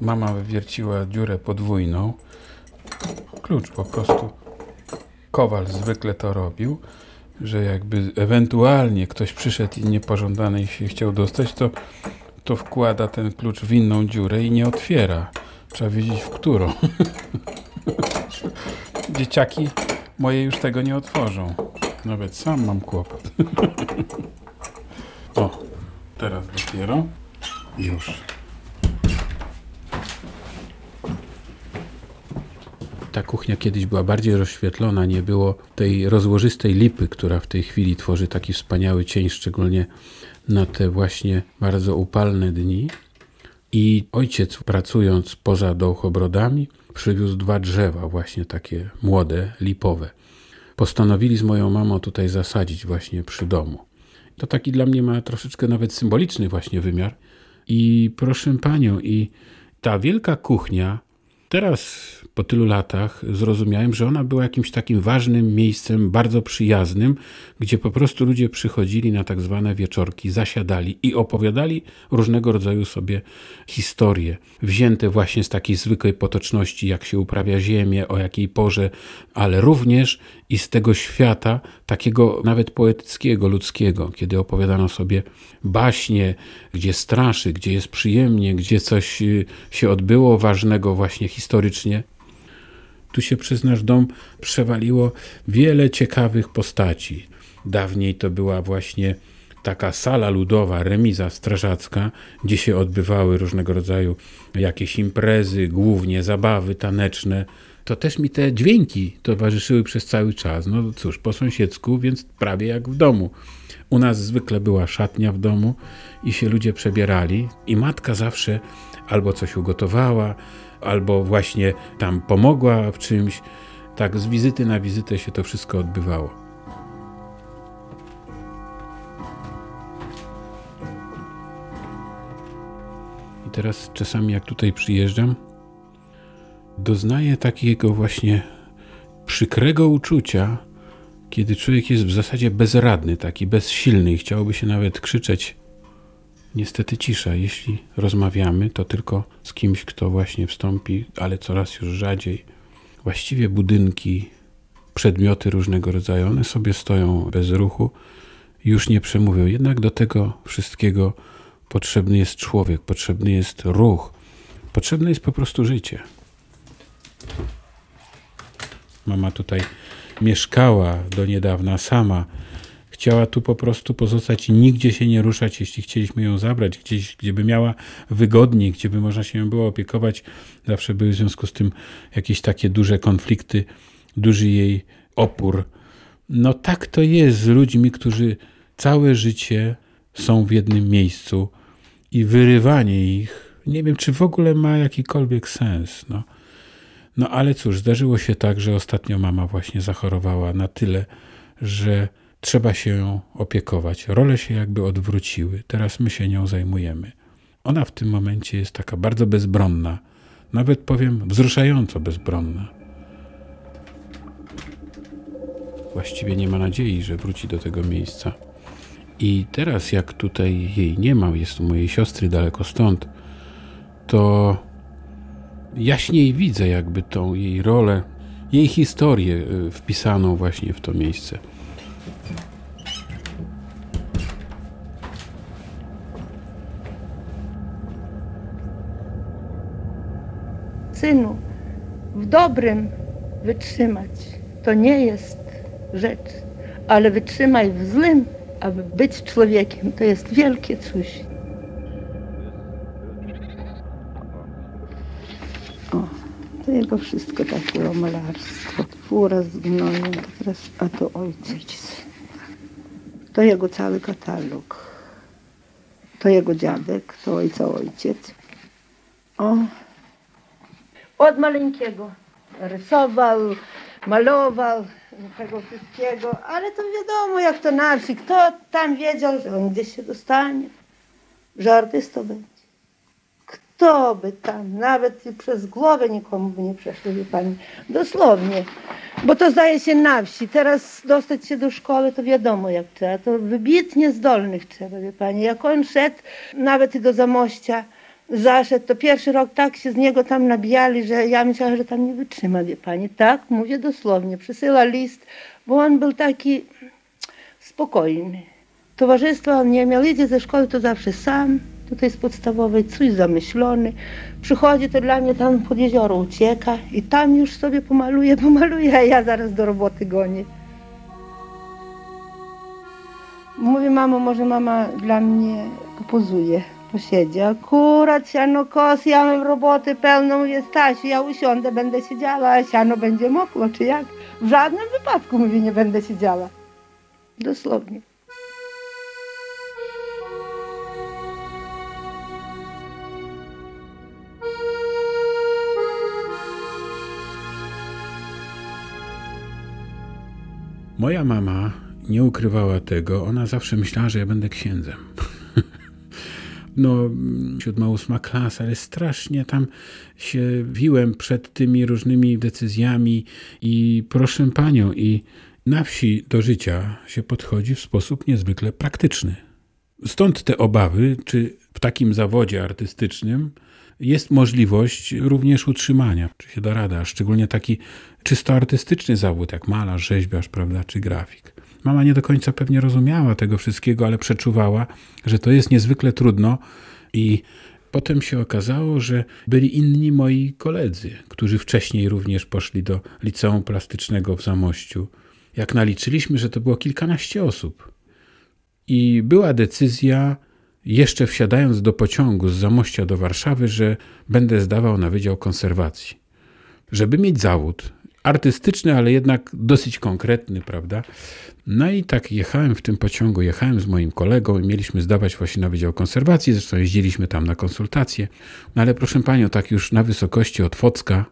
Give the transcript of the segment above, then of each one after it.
Mama wywierciła dziurę podwójną. Klucz po prostu. Kowal zwykle to robił, że jakby ewentualnie ktoś przyszedł i niepożądany się chciał dostać, to, to wkłada ten klucz w inną dziurę i nie otwiera. Trzeba wiedzieć w którą. Dzieciaki moje już tego nie otworzą. Nawet sam mam kłopot. o, teraz dopiero. Już. Kuchnia kiedyś była bardziej rozświetlona, nie było tej rozłożystej lipy, która w tej chwili tworzy taki wspaniały cień, szczególnie na te właśnie bardzo upalne dni. I ojciec, pracując poza dołchobrodami, przywiózł dwa drzewa, właśnie takie młode, lipowe. Postanowili z moją mamą tutaj zasadzić właśnie przy domu. To taki dla mnie ma troszeczkę nawet symboliczny właśnie wymiar. I proszę panią, i ta wielka kuchnia, teraz po tylu latach zrozumiałem, że ona była jakimś takim ważnym miejscem, bardzo przyjaznym, gdzie po prostu ludzie przychodzili na tak zwane wieczorki, zasiadali i opowiadali różnego rodzaju sobie historie, wzięte właśnie z takiej zwykłej potoczności, jak się uprawia ziemię, o jakiej porze, ale również i z tego świata, takiego nawet poetyckiego, ludzkiego, kiedy opowiadano sobie baśnie, gdzie straszy, gdzie jest przyjemnie, gdzie coś y, się odbyło ważnego właśnie historycznie. Tu się przez nasz dom przewaliło wiele ciekawych postaci. Dawniej to była właśnie taka sala ludowa, remiza strażacka, gdzie się odbywały różnego rodzaju jakieś imprezy, głównie zabawy taneczne. To też mi te dźwięki towarzyszyły przez cały czas. No cóż, po sąsiedzku, więc prawie jak w domu. U nas zwykle była szatnia w domu i się ludzie przebierali, i matka zawsze albo coś ugotowała, albo właśnie tam pomogła w czymś. Tak, z wizyty na wizytę się to wszystko odbywało. I teraz czasami, jak tutaj przyjeżdżam, doznaję takiego właśnie przykrego uczucia, kiedy człowiek jest w zasadzie bezradny, taki bezsilny i chciałoby się nawet krzyczeć Niestety cisza. Jeśli rozmawiamy, to tylko z kimś, kto właśnie wstąpi, ale coraz już rzadziej. Właściwie budynki, przedmioty różnego rodzaju, one sobie stoją bez ruchu, już nie przemówią. Jednak do tego wszystkiego potrzebny jest człowiek, potrzebny jest ruch, potrzebne jest po prostu życie. Mama tutaj mieszkała do niedawna sama chciała tu po prostu pozostać i nigdzie się nie ruszać, jeśli chcieliśmy ją zabrać gdzieś, gdzie by miała wygodniej, gdzie by można się ją było opiekować. Zawsze były w związku z tym jakieś takie duże konflikty, duży jej opór. No tak to jest z ludźmi, którzy całe życie są w jednym miejscu i wyrywanie ich, nie wiem, czy w ogóle ma jakikolwiek sens. No. No ale cóż, zdarzyło się tak, że ostatnio mama właśnie zachorowała na tyle, że Trzeba się ją opiekować. Role się jakby odwróciły. Teraz my się nią zajmujemy. Ona w tym momencie jest taka bardzo bezbronna, nawet powiem wzruszająco bezbronna. Właściwie nie ma nadziei, że wróci do tego miejsca. I teraz, jak tutaj jej nie ma, jest u mojej siostry daleko stąd, to jaśniej widzę jakby tą jej rolę, jej historię y, wpisaną właśnie w to miejsce. Synu, w dobrym wytrzymać to nie jest rzecz, ale wytrzymaj w złym, aby być człowiekiem, to jest wielkie coś. To jego wszystko takie było malarstwo. Fura z gnojem, to teraz, a to ojciec. To jego cały katalog. To jego dziadek, to ojca ojciec. O, od maleńkiego rysował, malował, tego wszystkiego, ale to wiadomo jak to na wsi, kto tam wiedział, że on gdzieś się dostanie, że artystą będzie. Kto by tam, nawet przez głowę nikomu by nie przeszło, wie pani, dosłownie. Bo to zdaje się na wsi. Teraz dostać się do szkoły to wiadomo jak trzeba. To wybitnie zdolnych trzeba, wie pani. Jak on szedł nawet i do Zamościa, zaszedł, to pierwszy rok tak się z niego tam nabijali, że ja myślałam, że tam nie wytrzyma, wie pani. Tak, mówię dosłownie. Przysyła list, bo on był taki spokojny. Towarzystwa on nie miał, idzie ze szkoły to zawsze sam, tutaj z podstawowej, coś zamyślony. Przychodzi to dla mnie tam pod jezioro ucieka i tam już sobie pomaluje, pomaluje, a ja zaraz do roboty gonię. Mówię, mamo, może mama dla mnie pozuje, posiedzi. Akurat siano kos, ja mam roboty pełną, mówię, Stasiu, ja usiądę, będę siedziała, a siano będzie mokło, czy jak? W żadnym wypadku, mówię, nie będę siedziała. Dosłownie. Moja mama nie ukrywała tego. Ona zawsze myślała, że ja będę księdzem. No, siódma, ósma klasa, ale strasznie tam się wiłem przed tymi różnymi decyzjami i proszę panią, i na wsi do życia się podchodzi w sposób niezwykle praktyczny. Stąd te obawy, czy w takim zawodzie artystycznym jest możliwość również utrzymania, czy się da rada, szczególnie taki czysto artystyczny zawód, jak malarz, rzeźbiarz, prawda, czy grafik. Mama nie do końca pewnie rozumiała tego wszystkiego, ale przeczuwała, że to jest niezwykle trudno i potem się okazało, że byli inni moi koledzy, którzy wcześniej również poszli do liceum plastycznego w Zamościu. Jak naliczyliśmy, że to było kilkanaście osób. I była decyzja, jeszcze wsiadając do pociągu z Zamościa do Warszawy, że będę zdawał na Wydział Konserwacji. Żeby mieć zawód, artystyczny, ale jednak dosyć konkretny, prawda? No i tak jechałem w tym pociągu, jechałem z moim kolegą i mieliśmy zdawać właśnie na Wydział Konserwacji, zresztą jeździliśmy tam na konsultacje, no ale proszę Panią, tak już na wysokości od Focka,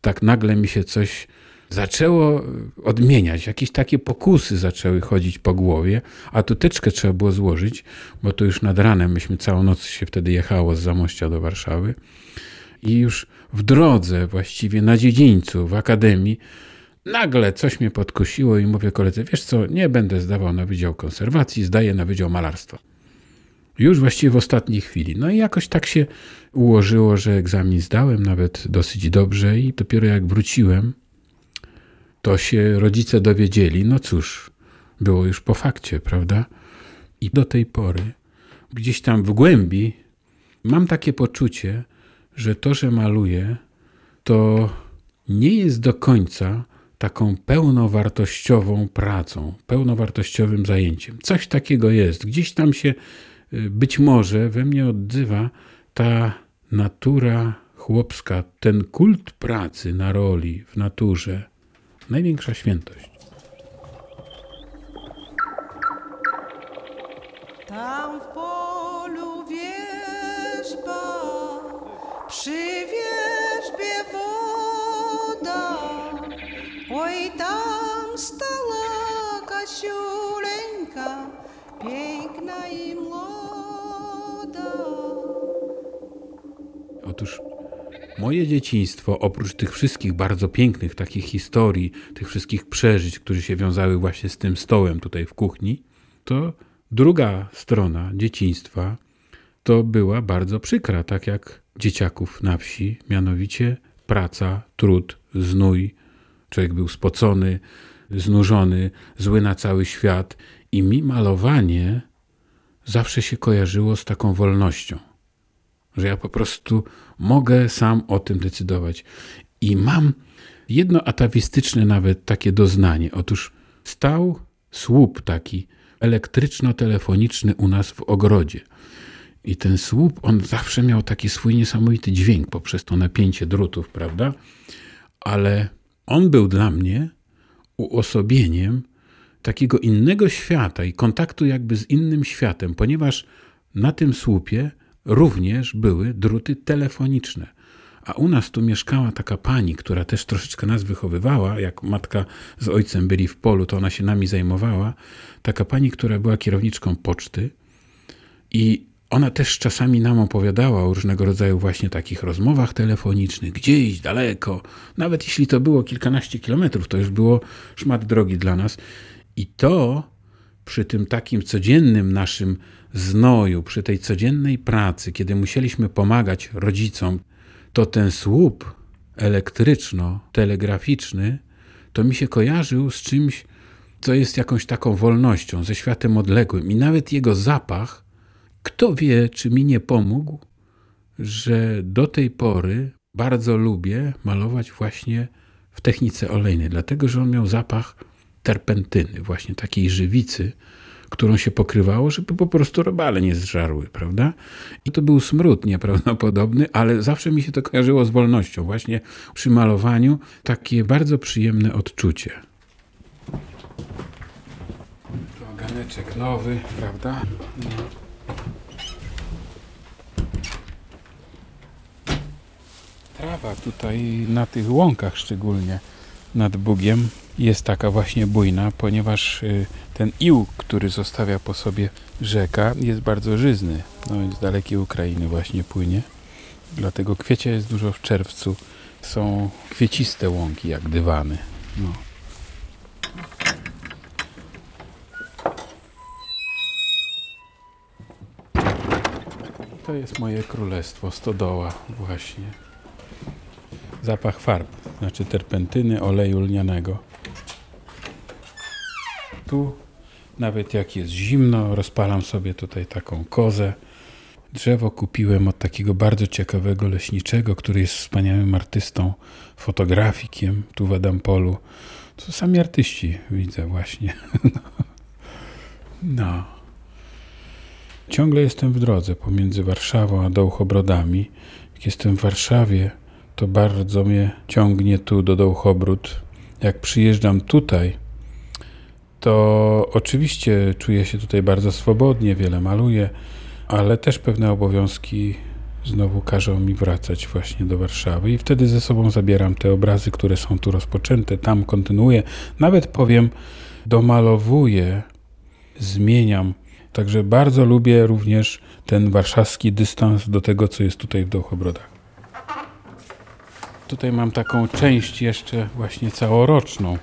tak nagle mi się coś zaczęło odmieniać, jakieś takie pokusy zaczęły chodzić po głowie, a tu teczkę trzeba było złożyć, bo to już nad ranem, myśmy całą noc się wtedy jechało z Zamościa do Warszawy i już w drodze, właściwie na dziedzińcu, w akademii, nagle coś mnie podkusiło i mówię koledze, wiesz co, nie będę zdawał na Wydział Konserwacji, zdaję na Wydział Malarstwa. Już właściwie w ostatniej chwili. No i jakoś tak się ułożyło, że egzamin zdałem nawet dosyć dobrze i dopiero jak wróciłem, to się rodzice dowiedzieli, no cóż, było już po fakcie, prawda? I do tej pory, gdzieś tam w głębi, mam takie poczucie, że to, że maluję, to nie jest do końca taką pełnowartościową pracą, pełnowartościowym zajęciem. Coś takiego jest. Gdzieś tam się y, być może we mnie odzywa ta natura chłopska, ten kult pracy na roli, w naturze. Największa świętość. Tam w polu wierzba, przy moje dzieciństwo, oprócz tych wszystkich bardzo pięknych takich historii, tych wszystkich przeżyć, które się wiązały właśnie z tym stołem tutaj w kuchni, to druga strona dzieciństwa to była bardzo przykra, tak jak dzieciaków na wsi, mianowicie praca, trud, znój. Człowiek był spocony, znużony, zły na cały świat i mi malowanie zawsze się kojarzyło z taką wolnością że ja po prostu mogę sam o tym decydować. I mam jedno atawistyczne nawet takie doznanie. Otóż stał słup taki elektryczno-telefoniczny u nas w ogrodzie. I ten słup, on zawsze miał taki swój niesamowity dźwięk poprzez to napięcie drutów, prawda? Ale on był dla mnie uosobieniem takiego innego świata i kontaktu jakby z innym światem, ponieważ na tym słupie również były druty telefoniczne. A u nas tu mieszkała taka pani, która też troszeczkę nas wychowywała, jak matka z ojcem byli w polu, to ona się nami zajmowała. Taka pani, która była kierowniczką poczty i ona też czasami nam opowiadała o różnego rodzaju właśnie takich rozmowach telefonicznych, gdzieś daleko, nawet jeśli to było kilkanaście kilometrów, to już było szmat drogi dla nas. I to przy tym takim codziennym naszym znoju, przy tej codziennej pracy, kiedy musieliśmy pomagać rodzicom, to ten słup elektryczno-telegraficzny to mi się kojarzył z czymś, co jest jakąś taką wolnością, ze światem odległym. I nawet jego zapach, kto wie, czy mi nie pomógł, że do tej pory bardzo lubię malować właśnie w technice olejnej, dlatego że on miał zapach terpentyny, właśnie takiej żywicy, którą się pokrywało, żeby po prostu robale nie zżarły, prawda? I to był smród nieprawdopodobny, ale zawsze mi się to kojarzyło z wolnością. Właśnie przy malowaniu takie bardzo przyjemne odczucie. Oganeczek nowy, prawda? Trawa tutaj na tych łąkach szczególnie nad Bugiem jest taka właśnie bujna, ponieważ y, ten ił, który zostawia po sobie rzeka, jest bardzo żyzny. No, z dalekiej Ukrainy właśnie płynie. Dlatego kwiecia jest dużo w czerwcu. Są kwieciste łąki, jak dywany. No. To jest moje królestwo, stodoła właśnie. Zapach farb, znaczy terpentyny, oleju lnianego. Tu nawet jak jest zimno, rozpalam sobie tutaj taką kozę. Drzewo kupiłem od takiego bardzo ciekawego leśniczego, który jest wspaniałym artystą, fotografikiem tu w Adampolu. To sami artyści widzę właśnie. No. Ciągle jestem w drodze pomiędzy Warszawą a Dołchobrodami. Jak jestem w Warszawie, to bardzo mnie ciągnie tu do Dołchobród. Jak przyjeżdżam tutaj, to oczywiście czuję się tutaj bardzo swobodnie, wiele maluję, ale też pewne obowiązki znowu każą mi wracać właśnie do Warszawy i wtedy ze sobą zabieram te obrazy, które są tu rozpoczęte, tam kontynuuję, nawet powiem, domalowuję, zmieniam. Także bardzo lubię również ten warszawski dystans do tego, co jest tutaj w Dołchobrodach. Tutaj mam taką część jeszcze właśnie całoroczną.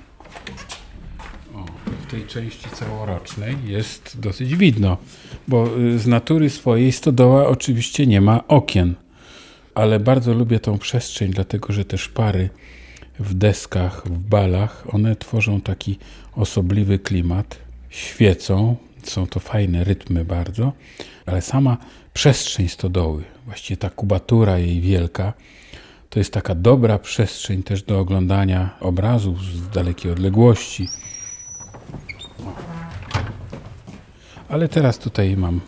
Tej części całorocznej jest dosyć widno, bo y, z natury swojej stodoła oczywiście nie ma okien, ale bardzo lubię tą przestrzeń, dlatego że te szpary w deskach, w balach, one tworzą taki osobliwy klimat, świecą, są to fajne rytmy bardzo, ale sama przestrzeń stodoły, właściwie ta kubatura jej wielka, to jest taka dobra przestrzeń też do oglądania obrazów z dalekiej odległości. Ale teraz tutaj mam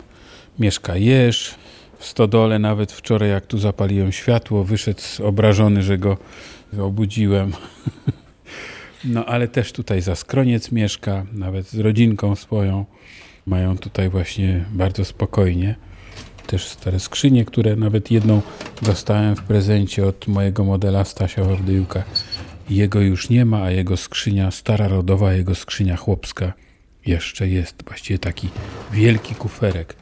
mieszka jeż. W stodole nawet wczoraj, jak tu zapaliłem światło, wyszedł obrażony, że go obudziłem. No ale też tutaj za skroniec mieszka, nawet z rodzinką swoją. Mają tutaj właśnie bardzo spokojnie. Też stare skrzynie, które nawet jedną dostałem w prezencie od mojego modela Stasia Wawdyjuka. Jego już nie ma, a jego skrzynia, stara rodowa, jego skrzynia chłopska jeszcze jest. Właściwie taki wielki kuferek,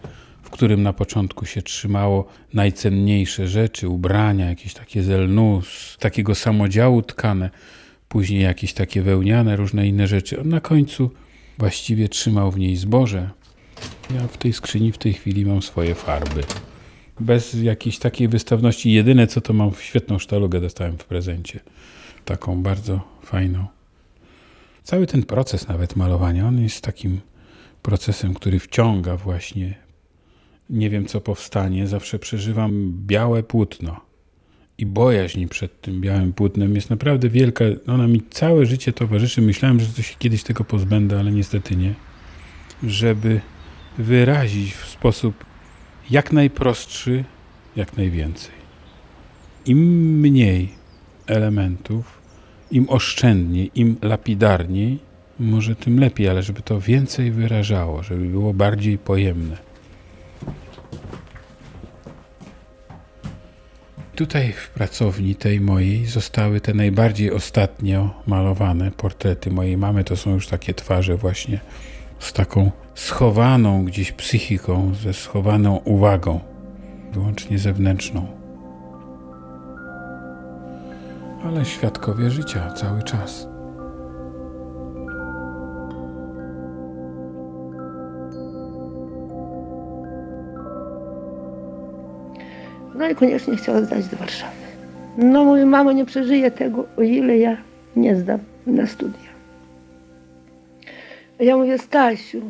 w którym na początku się trzymało najcenniejsze rzeczy, ubrania, jakieś takie z lnu, z takiego samodziału tkane, później jakieś takie wełniane, różne inne rzeczy. On na końcu właściwie trzymał w niej zboże. Ja w tej skrzyni w tej chwili mam swoje farby. Bez jakiejś takiej wystawności. Jedyne co to mam świetną sztalugę dostałem w prezencie. Taką bardzo fajną. Cały ten proces nawet malowania, on jest takim procesem, który wciąga właśnie. Nie wiem co powstanie, zawsze przeżywam białe płótno. I bojaźń przed tym białym płótnem jest naprawdę wielka. Ona mi całe życie towarzyszy. Myślałem, że się kiedyś tego pozbędę, ale niestety nie. Żeby wyrazić w sposób jak najprostszy, jak najwięcej. Im mniej elementów, im oszczędniej, im lapidarniej, może tym lepiej, ale żeby to więcej wyrażało, żeby było bardziej pojemne. Tutaj w pracowni tej mojej zostały te najbardziej ostatnio malowane portrety mojej mamy. To są już takie twarze właśnie z taką schowaną gdzieś psychiką, ze schowaną uwagą, wyłącznie zewnętrzną ale świadkowie życia cały czas. No i koniecznie chciała zdać do Warszawy. No mój mama nie przeżyje tego, o ile ja nie zdam na studia. Ja mówię, Stasiu,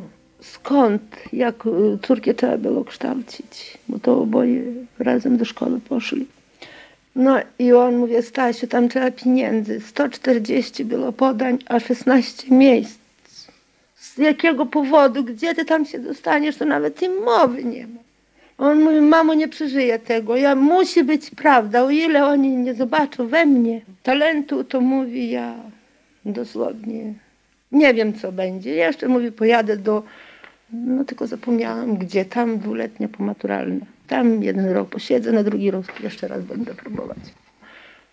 skąd, jak y, córkę trzeba było kształcić, bo to oboje razem do szkoły poszli. No i on mówi, Stasiu, tam trzeba pieniędzy. 140 było podań, a 16 miejsc. Z jakiego powodu, gdzie ty tam się dostaniesz, to nawet i mowy nie ma. On mówi, mamo, nie przeżyję tego. Ja musi być prawda. O ile oni nie zobaczą we mnie talentu, to mówi ja dosłownie nie wiem, co będzie. Jeszcze mówi, pojadę do, no tylko zapomniałam, gdzie tam dwuletnia pomaturalna. Tam jeden rok posiedzę, na drugi rok jeszcze raz będę próbować.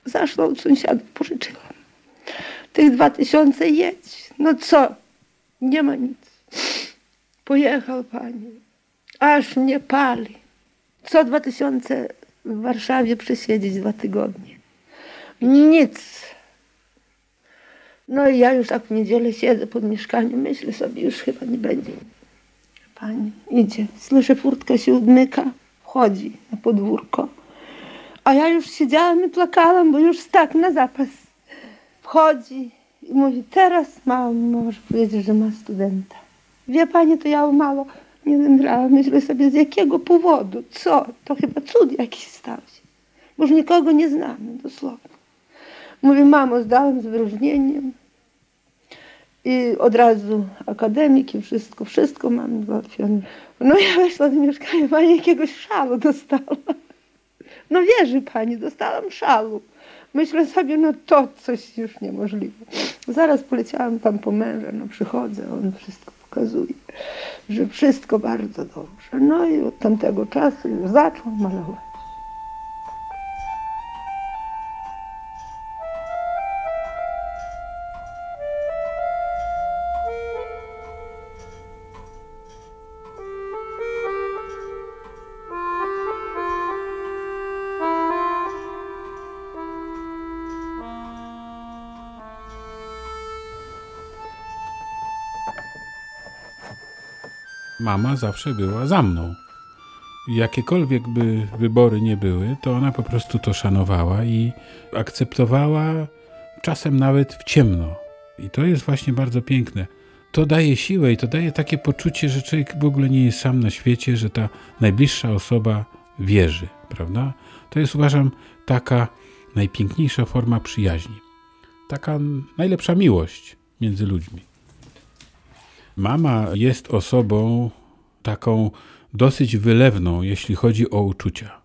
Zaszła od sąsiadów, pożyczyłam. Tych dwa tysiące jedź. No co? Nie ma nic. Pojechał pani. Aż mnie pali. Co dwa tysiące w Warszawie przesiedzieć dwa tygodnie. Nic. No i ja już tak w niedzielę siedzę pod mieszkaniem, myślę sobie, już chyba nie będzie. Pani idzie, słyszę furtka się odmyka, wchodzi na podwórko. A ja już siedziałam i plakałam, bo już tak na zapas. Wchodzi i mówi, teraz mam, może powiedzieć, że ma studenta. Wie pani, to ja mało nie zemdlałam. Myślę sobie, z jakiego powodu, co? To chyba cud jakiś stał się. Bo już nikogo nie znamy, dosłownie. Mówi, mamo, zdałem z wyróżnieniem. I od razu akademik i wszystko, wszystko mam załatwione. No ja weszła do mieszkania, pani jakiegoś szalu dostała. No wierzy pani, dostałam szalu. Myślę sobie, no to coś już niemożliwe. Zaraz poleciałam tam po męża, no przychodzę, on wszystko pokazuje, że wszystko bardzo dobrze. No i od tamtego czasu już zaczął malować. Mama zawsze była za mną. Jakiekolwiek by wybory nie były, to ona po prostu to szanowała i akceptowała czasem nawet w ciemno. I to jest właśnie bardzo piękne. To daje siłę i to daje takie poczucie, że człowiek w ogóle nie jest sam na świecie, że ta najbliższa osoba wierzy, prawda? To jest uważam taka najpiękniejsza forma przyjaźni. Taka najlepsza miłość między ludźmi. Mama jest osobą taką dosyć wylewną, jeśli chodzi o uczucia.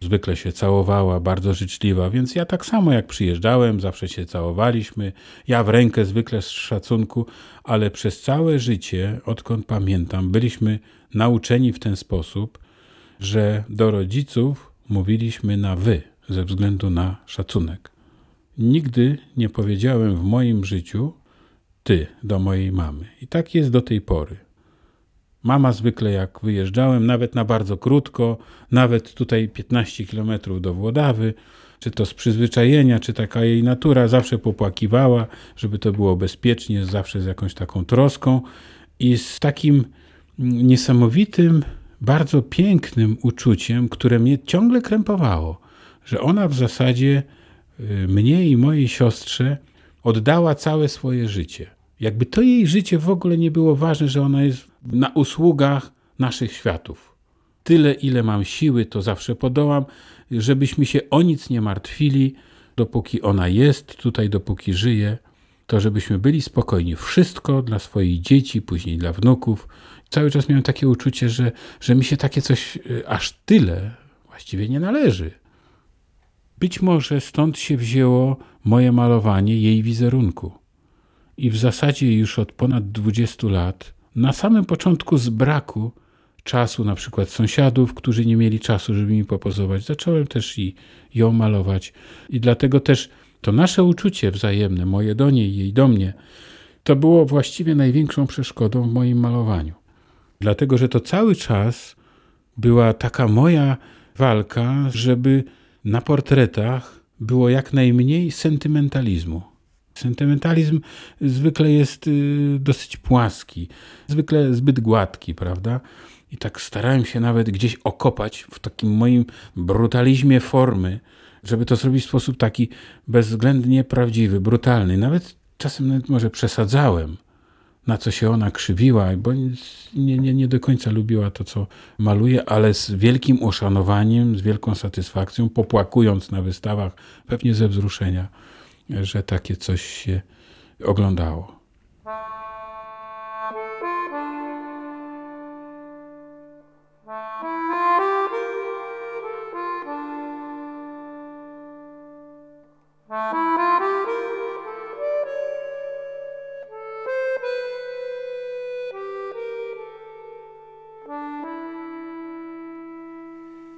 Zwykle się całowała, bardzo życzliwa, więc ja tak samo jak przyjeżdżałem, zawsze się całowaliśmy. Ja w rękę zwykle z szacunku, ale przez całe życie, odkąd pamiętam, byliśmy nauczeni w ten sposób, że do rodziców mówiliśmy na wy ze względu na szacunek. Nigdy nie powiedziałem w moim życiu ty do mojej mamy. I tak jest do tej pory. Mama zwykle jak wyjeżdżałem, nawet na bardzo krótko, nawet tutaj 15 kilometrów do Włodawy, czy to z przyzwyczajenia, czy taka jej natura, zawsze popłakiwała, żeby to było bezpiecznie, zawsze z jakąś taką troską i z takim niesamowitym, bardzo pięknym uczuciem, które mnie ciągle krępowało, że ona w zasadzie y, mnie i mojej siostrze oddała całe swoje życie. Jakby to jej życie w ogóle nie było ważne, że ona jest na usługach naszych światów. Tyle, ile mam siły, to zawsze podołam, żebyśmy się o nic nie martwili, dopóki ona jest tutaj, dopóki żyje, to żebyśmy byli spokojni. Wszystko dla swoich dzieci, później dla wnuków. Cały czas miałem takie uczucie, że, że mi się takie coś y, aż tyle właściwie nie należy. Być może stąd się wzięło moje malowanie jej wizerunku. I w zasadzie już od ponad 20 lat, na samym początku z braku czasu, na przykład sąsiadów, którzy nie mieli czasu, żeby mi popozować, zacząłem też i ją malować. I dlatego też to nasze uczucie wzajemne, moje do niej, jej do mnie, to było właściwie największą przeszkodą w moim malowaniu. Dlatego, że to cały czas była taka moja walka, żeby na portretach było jak najmniej sentymentalizmu. Sentymentalizm zwykle jest y, dosyć płaski, zwykle zbyt gładki, prawda? I tak starałem się nawet gdzieś okopać w takim moim brutalizmie formy, żeby to zrobić w sposób taki bezwzględnie prawdziwy, brutalny. Nawet czasem nawet może przesadzałem, na co się ona krzywiła, bo nie, nie, nie do końca lubiła to, co maluje, ale z wielkim uszanowaniem, z wielką satysfakcją, popłakując na wystawach, pewnie ze wzruszenia, że takie coś się oglądało.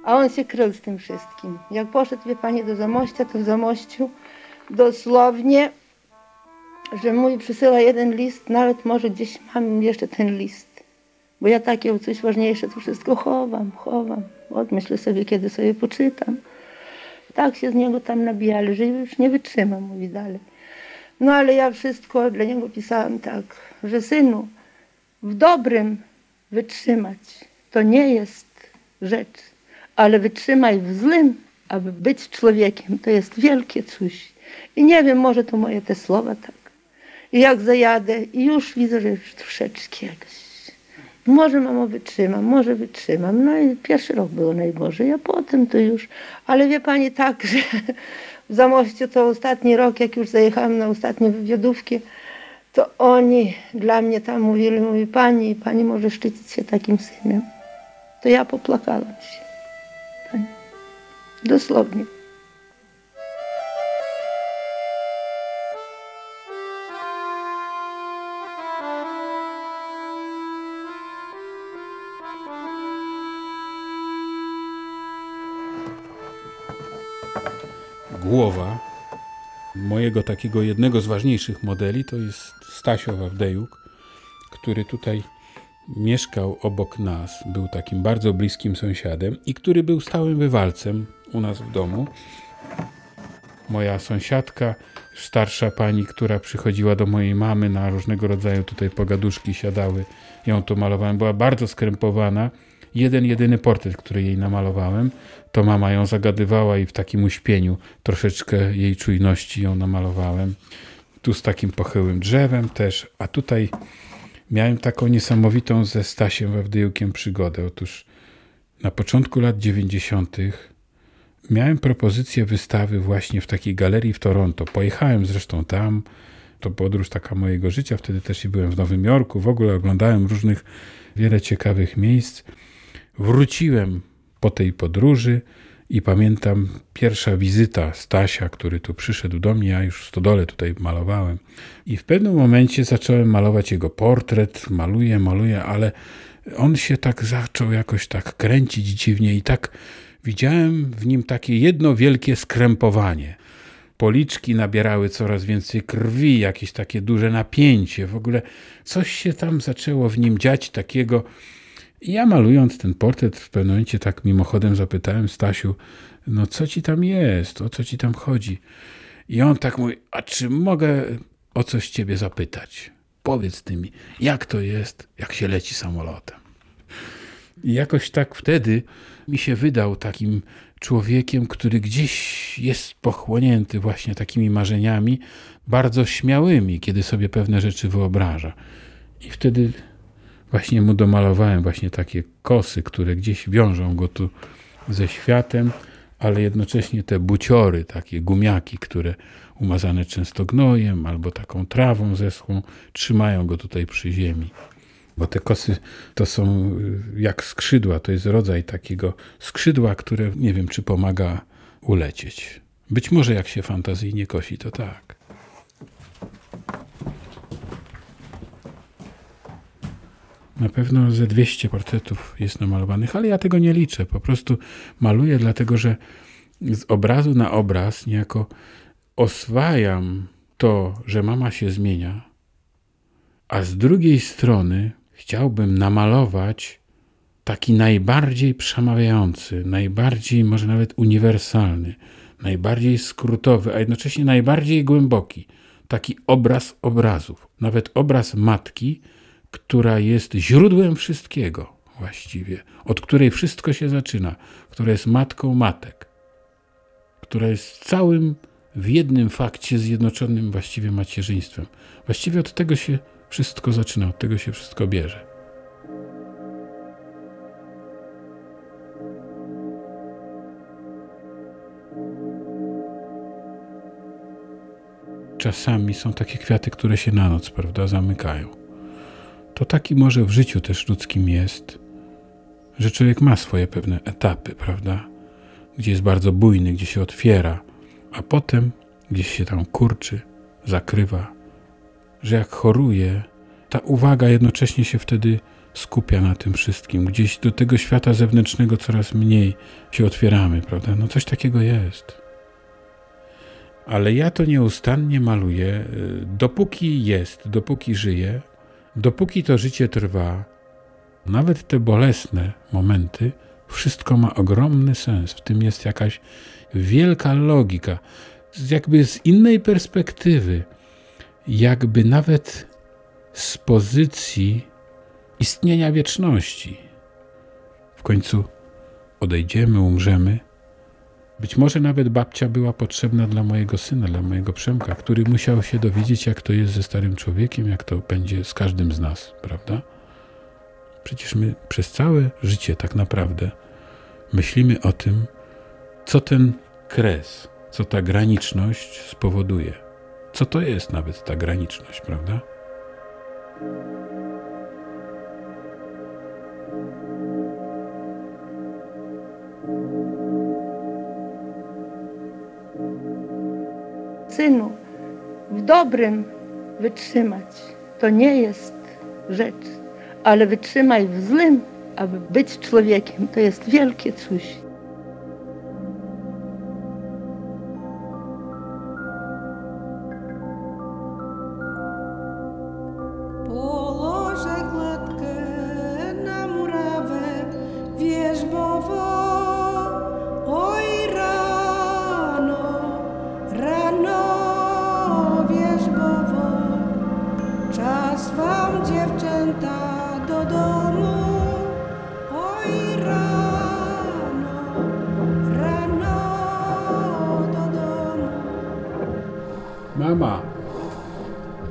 A on się krył z tym wszystkim. Jak poszedł, wie pani, do Zamościa, to w Zamościu dosłownie, że mój przysyła jeden list, nawet może gdzieś mam jeszcze ten list. Bo ja takie coś ważniejsze to wszystko chowam, chowam. Odmyślę sobie, kiedy sobie poczytam. Tak się z niego tam nabijali, że już nie wytrzymam, mówi dalej. No ale ja wszystko dla niego pisałam tak, że synu, w dobrym wytrzymać to nie jest rzecz, ale wytrzymaj w złym, aby być człowiekiem, to jest wielkie coś. I nie wiem, może to moje te słowa tak. I jak zajadę, i już widzę, że już troszeczkę jakoś. Może mamo wytrzymam, może wytrzymam. No i pierwszy rok było najgorzej, a potem to już. Ale wie pani tak, że w Zamościu to ostatni rok, jak już zajechałam na ostatnie wywiadówki, to oni dla mnie tam mówili, mówi pani, pani może szczycić się takim synem. To ja popłakałam się. Pani. Dosłownie. Mojego takiego jednego z ważniejszych modeli to jest Stasio Wawdejuk, który tutaj mieszkał obok nas, był takim bardzo bliskim sąsiadem i który był stałym wywalcem u nas w domu. Moja sąsiadka, starsza pani, która przychodziła do mojej mamy na różnego rodzaju tutaj pogaduszki, siadały, ją tu malowałem, była bardzo skrępowana. Jeden, jedyny portret, który jej namalowałem, to mama ją zagadywała i w takim uśpieniu troszeczkę jej czujności ją namalowałem. Tu z takim pochyłym drzewem też, a tutaj miałem taką niesamowitą ze Stasiem Wawdyjukiem przygodę. Otóż na początku lat 90. miałem propozycję wystawy właśnie w takiej galerii w Toronto. Pojechałem zresztą tam. To podróż taka mojego życia. Wtedy też byłem w Nowym Jorku. W ogóle oglądałem różnych, wiele ciekawych miejsc. Wróciłem po tej podróży i pamiętam pierwsza wizyta Stasia, który tu przyszedł do mnie, ja już w stodole tutaj malowałem. I w pewnym momencie zacząłem malować jego portret, maluję, maluję, ale on się tak zaczął jakoś tak kręcić dziwnie i tak widziałem w nim takie jedno wielkie skrępowanie. Policzki nabierały coraz więcej krwi, jakieś takie duże napięcie. W ogóle coś się tam zaczęło w nim dziać takiego, i ja malując ten portret w pewnym momencie tak mimochodem zapytałem Stasiu, no co ci tam jest, o co ci tam chodzi? I on tak mówi, a czy mogę o coś ciebie zapytać? Powiedz ty mi, jak to jest, jak się leci samolotem? I jakoś tak wtedy mi się wydał takim człowiekiem, który gdzieś jest pochłonięty właśnie takimi marzeniami, bardzo śmiałymi, kiedy sobie pewne rzeczy wyobraża. I wtedy właśnie mu domalowałem właśnie takie kosy, które gdzieś wiążą go tu ze światem, ale jednocześnie te buciory, takie gumiaki, które umazane często gnojem albo taką trawą zeschłą, trzymają go tutaj przy ziemi. Bo te kosy to są y, jak skrzydła, to jest rodzaj takiego skrzydła, które nie wiem, czy pomaga ulecieć. Być może jak się fantazyjnie kosi, to tak. Na pewno ze 200 portretów jest namalowanych, ale ja tego nie liczę. Po prostu maluję, dlatego że z obrazu na obraz niejako oswajam to, że mama się zmienia, a z drugiej strony chciałbym namalować taki najbardziej przemawiający, najbardziej może nawet uniwersalny, najbardziej skrótowy, a jednocześnie najbardziej głęboki, taki obraz obrazów, nawet obraz matki, która jest źródłem wszystkiego. właściwie, od której wszystko się zaczyna, która jest matką matek, która jest całym w jednym fakcie zjednoczonym właściwie macierzyństwem. Właściwie od tego się wszystko zaczyna, od tego się wszystko bierze. Czasami są takie kwiaty, które się na noc, prawda, zamykają. To taki może w życiu też ludzkim jest, że człowiek ma swoje pewne etapy, prawda? Gdzie jest bardzo bujny, gdzie się otwiera, a potem gdzieś się tam kurczy, zakrywa, że jak choruje, ta uwaga jednocześnie się wtedy skupia na tym wszystkim. Gdzieś do tego świata zewnętrznego coraz mniej się otwieramy, prawda? No coś takiego jest. Ale ja to nieustannie maluję, y, dopóki jest, dopóki żyję, dopóki to życie trwa, nawet te bolesne momenty, wszystko ma ogromny sens. W tym jest jakaś wielka logika, jakby z innej perspektywy, jakby nawet z pozycji istnienia wieczności. W końcu odejdziemy, umrzemy. Być może nawet babcia była potrzebna dla mojego syna, dla mojego Przemka, który musiał się dowiedzieć, jak to jest ze starym człowiekiem, jak to będzie z każdym z nas, prawda? Przecież my przez całe życie tak naprawdę myślimy o tym, co ten kres, co ta graniczność spowoduje. Co to jest nawet ta graniczność, prawda? Synu, w dobrym wytrzymać to nie jest rzecz, ale wytrzymaj w złym, aby być człowiekiem, to jest wielkie coś.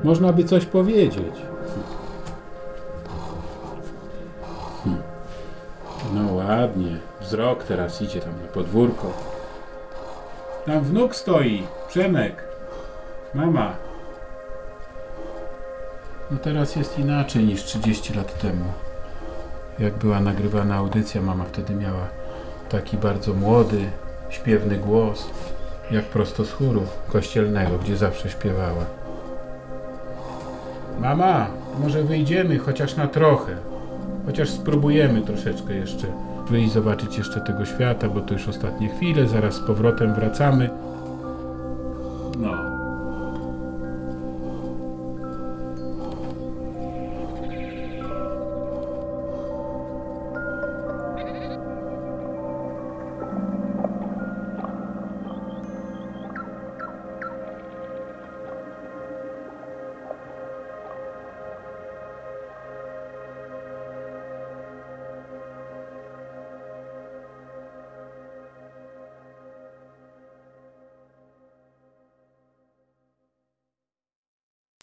Można by coś powiedzieć. Hmm. No ładnie. Wzrok teraz idzie tam na podwórko. Tam wnuk stoi. Przemek. Mama. No teraz jest inaczej niż 30 lat temu. Jak była nagrywana audycja, mama wtedy miała taki bardzo młody, śpiewny głos, jak prosto z chóru kościelnego, gdzie zawsze śpiewała. Mama, może wyjdziemy chociaż na trochę. Chociaż spróbujemy troszeczkę jeszcze wyjść, zobaczyć jeszcze tego świata, bo to już ostatnie chwile, zaraz z powrotem wracamy.